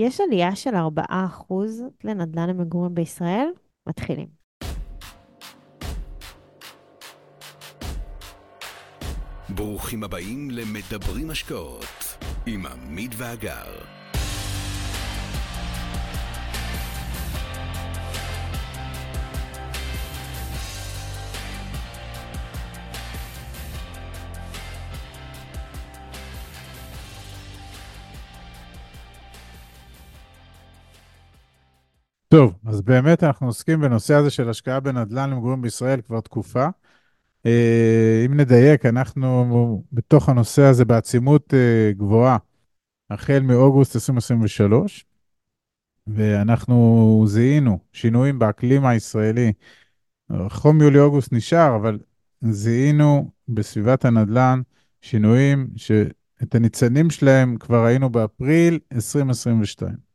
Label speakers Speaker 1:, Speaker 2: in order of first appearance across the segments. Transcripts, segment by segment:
Speaker 1: יש עלייה של 4% לנדל"ן למגורים בישראל? מתחילים.
Speaker 2: ברוכים הבאים למדברים השקעות עם עמית ואגר.
Speaker 3: טוב, אז באמת אנחנו עוסקים בנושא הזה של השקעה בנדל"ן למגורים בישראל כבר תקופה. אה, אם נדייק, אנחנו בתוך הנושא הזה בעצימות אה, גבוהה, החל מאוגוסט 2023, ואנחנו זיהינו שינויים באקלים הישראלי. חום יולי-אוגוסט נשאר, אבל זיהינו בסביבת הנדל"ן שינויים שאת הניצנים שלהם כבר ראינו באפריל 2022.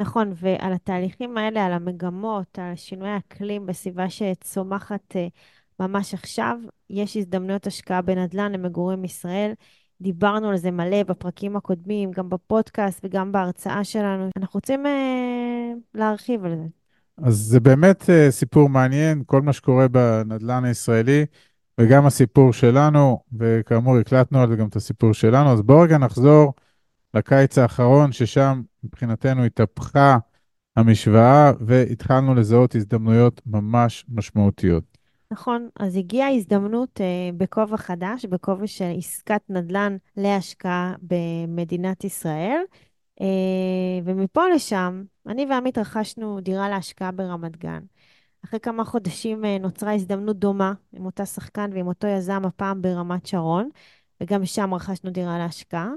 Speaker 1: נכון, ועל התהליכים האלה, על המגמות, על שינוי האקלים בסביבה שצומחת אה, ממש עכשיו, יש הזדמנויות השקעה בנדל"ן למגורים ישראל. דיברנו על זה מלא בפרקים הקודמים, גם בפודקאסט וגם בהרצאה שלנו. אנחנו רוצים אה, להרחיב על זה.
Speaker 3: אז זה באמת אה, סיפור מעניין, כל מה שקורה בנדל"ן הישראלי, וגם הסיפור שלנו, וכאמור הקלטנו על זה גם את הסיפור שלנו. אז בואו רגע נחזור לקיץ האחרון, ששם מבחינתנו התהפכה המשוואה והתחלנו לזהות הזדמנויות ממש משמעותיות.
Speaker 1: נכון, אז הגיעה הזדמנות אה, בכובע חדש, בכובע של עסקת נדל"ן להשקעה במדינת ישראל. אה, ומפה לשם, אני ועמית רכשנו דירה להשקעה ברמת גן. אחרי כמה חודשים אה, נוצרה הזדמנות דומה עם אותה שחקן ועם אותו יזם, הפעם ברמת שרון, וגם שם רכשנו דירה להשקעה.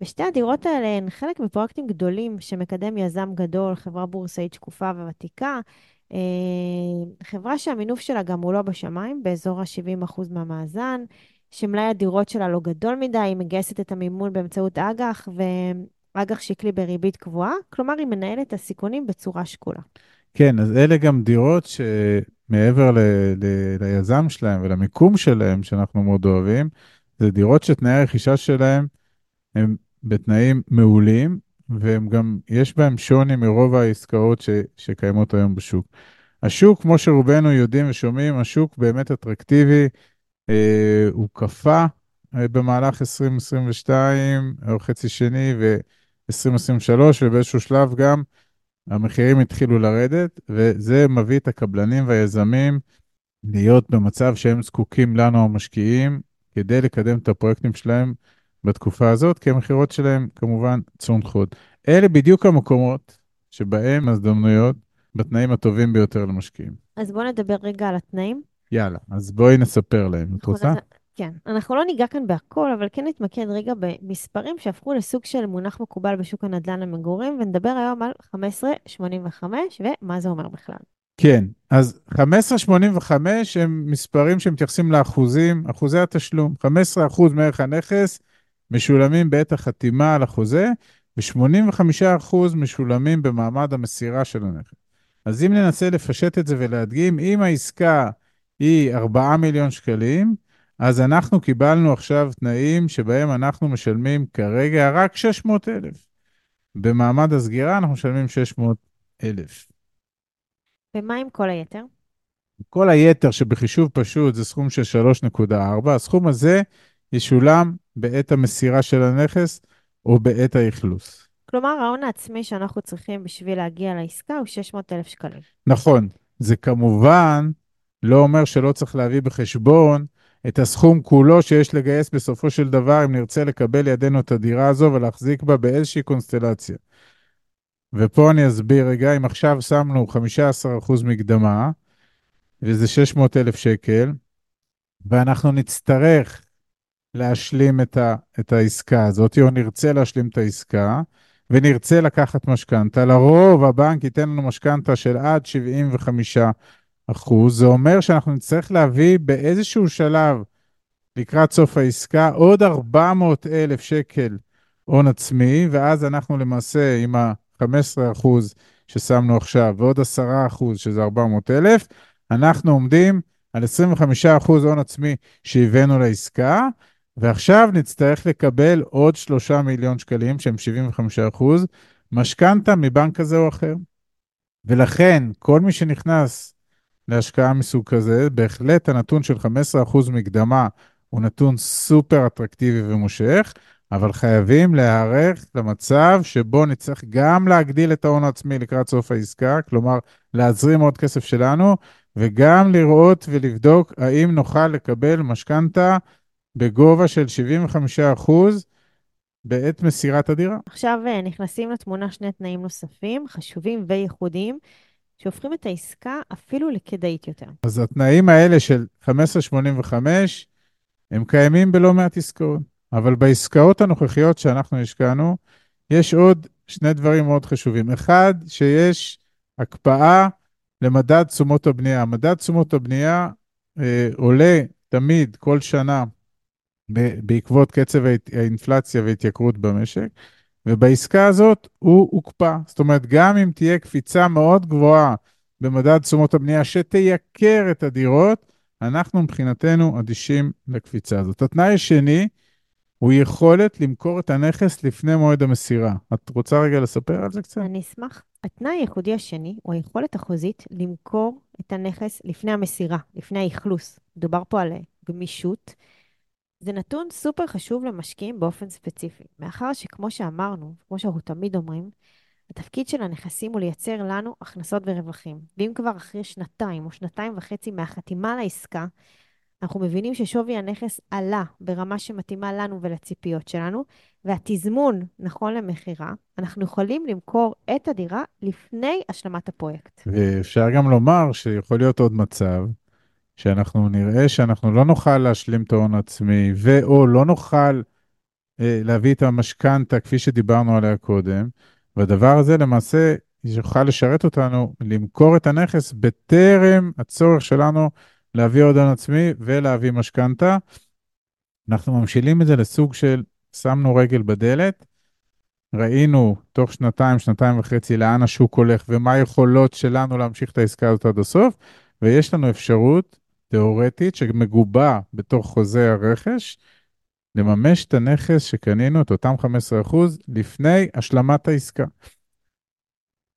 Speaker 1: ושתי הדירות האלה הן חלק מפרויקטים גדולים שמקדם יזם גדול, חברה בורסאית שקופה וותיקה, אה, חברה שהמינוף שלה גם הוא לא בשמיים, באזור ה-70% מהמאזן, שמלאי הדירות שלה לא גדול מדי, היא מגייסת את המימון באמצעות אג"ח, ואג"ח שקלי בריבית קבועה, כלומר היא מנהלת את הסיכונים בצורה שקולה.
Speaker 3: כן, אז אלה גם דירות שמעבר ל- ל- ליזם שלהם ולמיקום שלהם, שאנחנו מאוד אוהבים, זה דירות שתנאי הרכישה שלהם הם בתנאים מעולים, והם גם, יש בהם שוני מרוב העסקאות ש, שקיימות היום בשוק. השוק, כמו שרובנו יודעים ושומעים, השוק באמת אטרקטיבי, אה, הוא קפא אה, במהלך 2022, או חצי שני, ו-2023, ובאיזשהו שלב גם המחירים התחילו לרדת, וזה מביא את הקבלנים והיזמים להיות במצב שהם זקוקים לנו, המשקיעים, כדי לקדם את הפרויקטים שלהם בתקופה הזאת, כי המכירות שלהם כמובן צונחות. אלה בדיוק המקומות שבהם הזדמנויות בתנאים הטובים ביותר למשקיעים.
Speaker 1: אז בואו נדבר רגע על התנאים.
Speaker 3: יאללה, אז בואי נספר להם. את רוצה?
Speaker 1: כן. אנחנו לא ניגע כאן בהכל, אבל כן נתמקד רגע במספרים שהפכו לסוג של מונח מקובל בשוק הנדל"ן למגורים, ונדבר היום על 1585 ומה זה אומר בכלל.
Speaker 3: כן, אז 1585 הם מספרים שמתייחסים לאחוזים, אחוזי התשלום. 15% מערך הנכס משולמים בעת החתימה על החוזה, ו-85% משולמים במעמד המסירה של הנכס. אז אם ננסה לפשט את זה ולהדגים, אם העסקה היא 4 מיליון שקלים, אז אנחנו קיבלנו עכשיו תנאים שבהם אנחנו משלמים כרגע רק 600,000. במעמד הסגירה אנחנו משלמים 600,000.
Speaker 1: ומה עם כל היתר?
Speaker 3: כל היתר שבחישוב פשוט זה סכום של 3.4, הסכום הזה ישולם בעת המסירה של הנכס או בעת האכלוס.
Speaker 1: כלומר, ההון העצמי שאנחנו צריכים בשביל להגיע לעסקה הוא 600,000 שקלים.
Speaker 3: נכון. זה כמובן לא אומר שלא צריך להביא בחשבון את הסכום כולו שיש לגייס בסופו של דבר אם נרצה לקבל לידינו את הדירה הזו ולהחזיק בה באיזושהי קונסטלציה. ופה אני אסביר רגע, אם עכשיו שמנו 15% מקדמה, וזה 600,000 שקל, ואנחנו נצטרך להשלים את, ה, את העסקה הזאת, או נרצה להשלים את העסקה, ונרצה לקחת משכנתה, לרוב הבנק ייתן לנו משכנתה של עד 75 אחוז. זה אומר שאנחנו נצטרך להביא באיזשהו שלב, לקראת סוף העסקה, עוד 400 אלף שקל הון עצמי, ואז אנחנו למעשה עם ה-15 אחוז ששמנו עכשיו, ועוד 10 אחוז, שזה 400 אלף, אנחנו עומדים על 25 אחוז הון עצמי שהבאנו לעסקה, ועכשיו נצטרך לקבל עוד 3 מיליון שקלים, שהם 75 אחוז, משכנתה מבנק כזה או אחר. ולכן, כל מי שנכנס להשקעה מסוג כזה, בהחלט הנתון של 15% מקדמה הוא נתון סופר אטרקטיבי ומושך, אבל חייבים להיערך למצב שבו נצטרך גם להגדיל את ההון העצמי לקראת סוף העסקה, כלומר להזרים עוד כסף שלנו, וגם לראות ולבדוק האם נוכל לקבל משכנתה בגובה של 75% בעת מסירת הדירה.
Speaker 1: עכשיו אה, נכנסים לתמונה שני תנאים נוספים, חשובים וייחודיים, שהופכים את העסקה אפילו לכדאית יותר.
Speaker 3: אז התנאים האלה של 15.85 הם קיימים בלא מעט עסקאות, אבל בעסקאות הנוכחיות שאנחנו השקענו, יש עוד שני דברים מאוד חשובים. אחד, שיש הקפאה למדד תשומות הבנייה. מדד תשומות הבנייה אה, עולה תמיד, כל שנה, בעקבות קצב האינפלציה והתייקרות במשק, ובעסקה הזאת הוא הוקפא. זאת אומרת, גם אם תהיה קפיצה מאוד גבוהה במדד תשומות הבנייה שתייקר את הדירות, אנחנו מבחינתנו אדישים לקפיצה הזאת. התנאי השני הוא יכולת למכור את הנכס לפני מועד המסירה. את רוצה רגע לספר על זה קצת?
Speaker 1: אני אשמח. התנאי הייחודי השני הוא היכולת החוזית למכור את הנכס לפני המסירה, לפני האכלוס. דובר פה על גמישות. זה נתון סופר חשוב למשקיעים באופן ספציפי, מאחר שכמו שאמרנו, כמו שאנחנו תמיד אומרים, התפקיד של הנכסים הוא לייצר לנו הכנסות ורווחים. ואם כבר אחרי שנתיים או שנתיים וחצי מהחתימה על העסקה, אנחנו מבינים ששווי הנכס עלה ברמה שמתאימה לנו ולציפיות שלנו, והתזמון נכון למכירה, אנחנו יכולים למכור את הדירה לפני השלמת הפרויקט.
Speaker 3: ואפשר גם לומר שיכול להיות עוד מצב שאנחנו נראה שאנחנו לא נוכל להשלים את ההון העצמי, ו/או לא נוכל אה, להביא את המשכנתה כפי שדיברנו עליה קודם, והדבר הזה למעשה יוכל לשרת אותנו למכור את הנכס בטרם הצורך שלנו להביא עוד הון עצמי ולהביא משכנתה. אנחנו ממשילים את זה לסוג של שמנו רגל בדלת, ראינו תוך שנתיים, שנתיים וחצי לאן השוק הולך ומה היכולות שלנו להמשיך את העסקה הזאת עד הסוף, ויש לנו אפשרות תיאורטית שמגובה בתוך חוזה הרכש, לממש את הנכס שקנינו, את אותם 15%, לפני השלמת העסקה.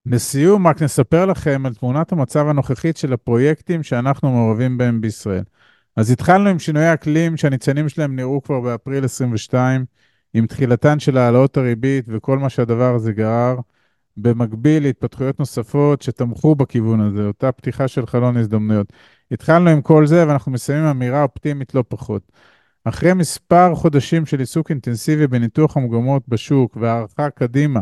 Speaker 3: לסיום, רק נספר לכם על תמונת המצב הנוכחית של הפרויקטים שאנחנו מעורבים בהם בישראל. אז התחלנו עם שינויי אקלים שהניצנים שלהם נראו כבר באפריל 22, עם תחילתן של העלאות הריבית וכל מה שהדבר הזה גרר, במקביל להתפתחויות נוספות שתמכו בכיוון הזה, אותה פתיחה של חלון הזדמנויות. התחלנו עם כל זה ואנחנו מסיימים אמירה אופטימית לא פחות. אחרי מספר חודשים של עיסוק אינטנסיבי בניתוח המגמות בשוק והערכה קדימה,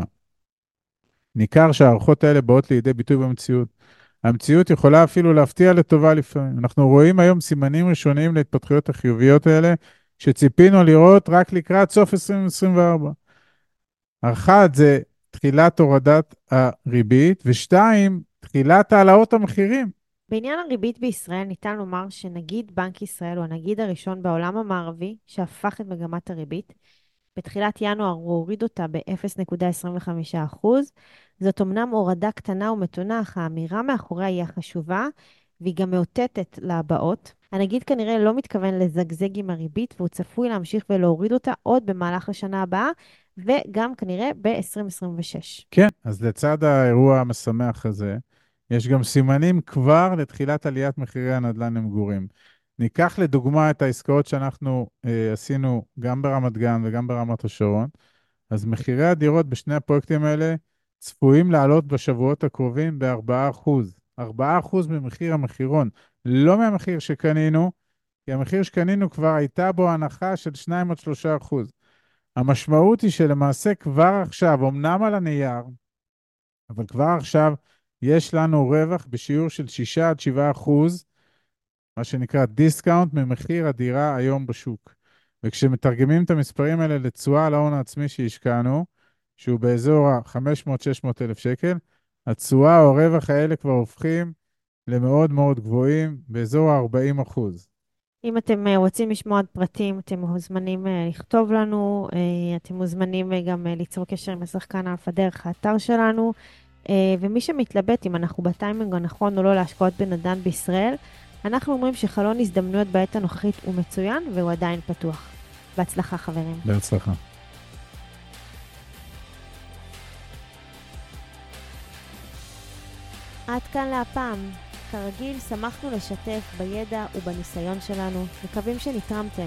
Speaker 3: ניכר שההערכות האלה באות לידי ביטוי במציאות. המציאות יכולה אפילו להפתיע לטובה לפעמים. אנחנו רואים היום סימנים ראשוניים להתפתחויות החיוביות האלה, שציפינו לראות רק לקראת סוף 2024. אחת, זה תחילת הורדת הריבית, ושתיים, תחילת העלאות המחירים.
Speaker 1: בעניין הריבית בישראל ניתן לומר שנגיד בנק ישראל הוא הנגיד הראשון בעולם המערבי שהפך את מגמת הריבית. בתחילת ינואר הוא הוריד אותה ב-0.25%. זאת אמנם הורדה קטנה ומתונה, אך האמירה מאחוריה היא החשובה, והיא גם מאותתת להבאות. הנגיד כנראה לא מתכוון לזגזג עם הריבית, והוא צפוי להמשיך ולהוריד אותה עוד במהלך השנה הבאה, וגם כנראה ב-2026.
Speaker 3: כן, אז לצד האירוע המשמח הזה, יש גם סימנים כבר לתחילת עליית מחירי הנדל"ן למגורים. ניקח לדוגמה את העסקאות שאנחנו אה, עשינו גם ברמת גן וגם ברמת השרון. אז מחירי הדירות בשני הפרויקטים האלה צפויים לעלות בשבועות הקרובים ב-4%. 4% ממחיר המחירון, לא מהמחיר שקנינו, כי המחיר שקנינו כבר הייתה בו הנחה של 2 3 המשמעות היא שלמעשה כבר עכשיו, אמנם על הנייר, אבל כבר עכשיו יש לנו רווח בשיעור של 6 עד 7 אחוז, מה שנקרא discount ממחיר הדירה היום בשוק. וכשמתרגמים את המספרים האלה לתשואה על ההון העצמי שהשקענו, שהוא באזור ה-500-600 אלף שקל, התשואה או הרווח האלה כבר הופכים למאוד מאוד גבוהים, באזור ה-40 אחוז.
Speaker 1: אם אתם אה, רוצים לשמוע עוד פרטים, אתם מוזמנים אה, לכתוב לנו, אה, אתם מוזמנים גם ליצור קשר עם השחקן אלפא דרך האתר שלנו, אה, ומי שמתלבט אם אנחנו בטיימינג הנכון או לא להשקעות בנדל"ן בישראל, אנחנו אומרים שחלון הזדמנויות בעת הנוכחית הוא מצוין והוא עדיין פתוח. בהצלחה חברים.
Speaker 3: בהצלחה.
Speaker 1: עד כאן להפעם. כרגיל, שמחנו לשתף בידע ובניסיון שלנו. מקווים שנתרמתם.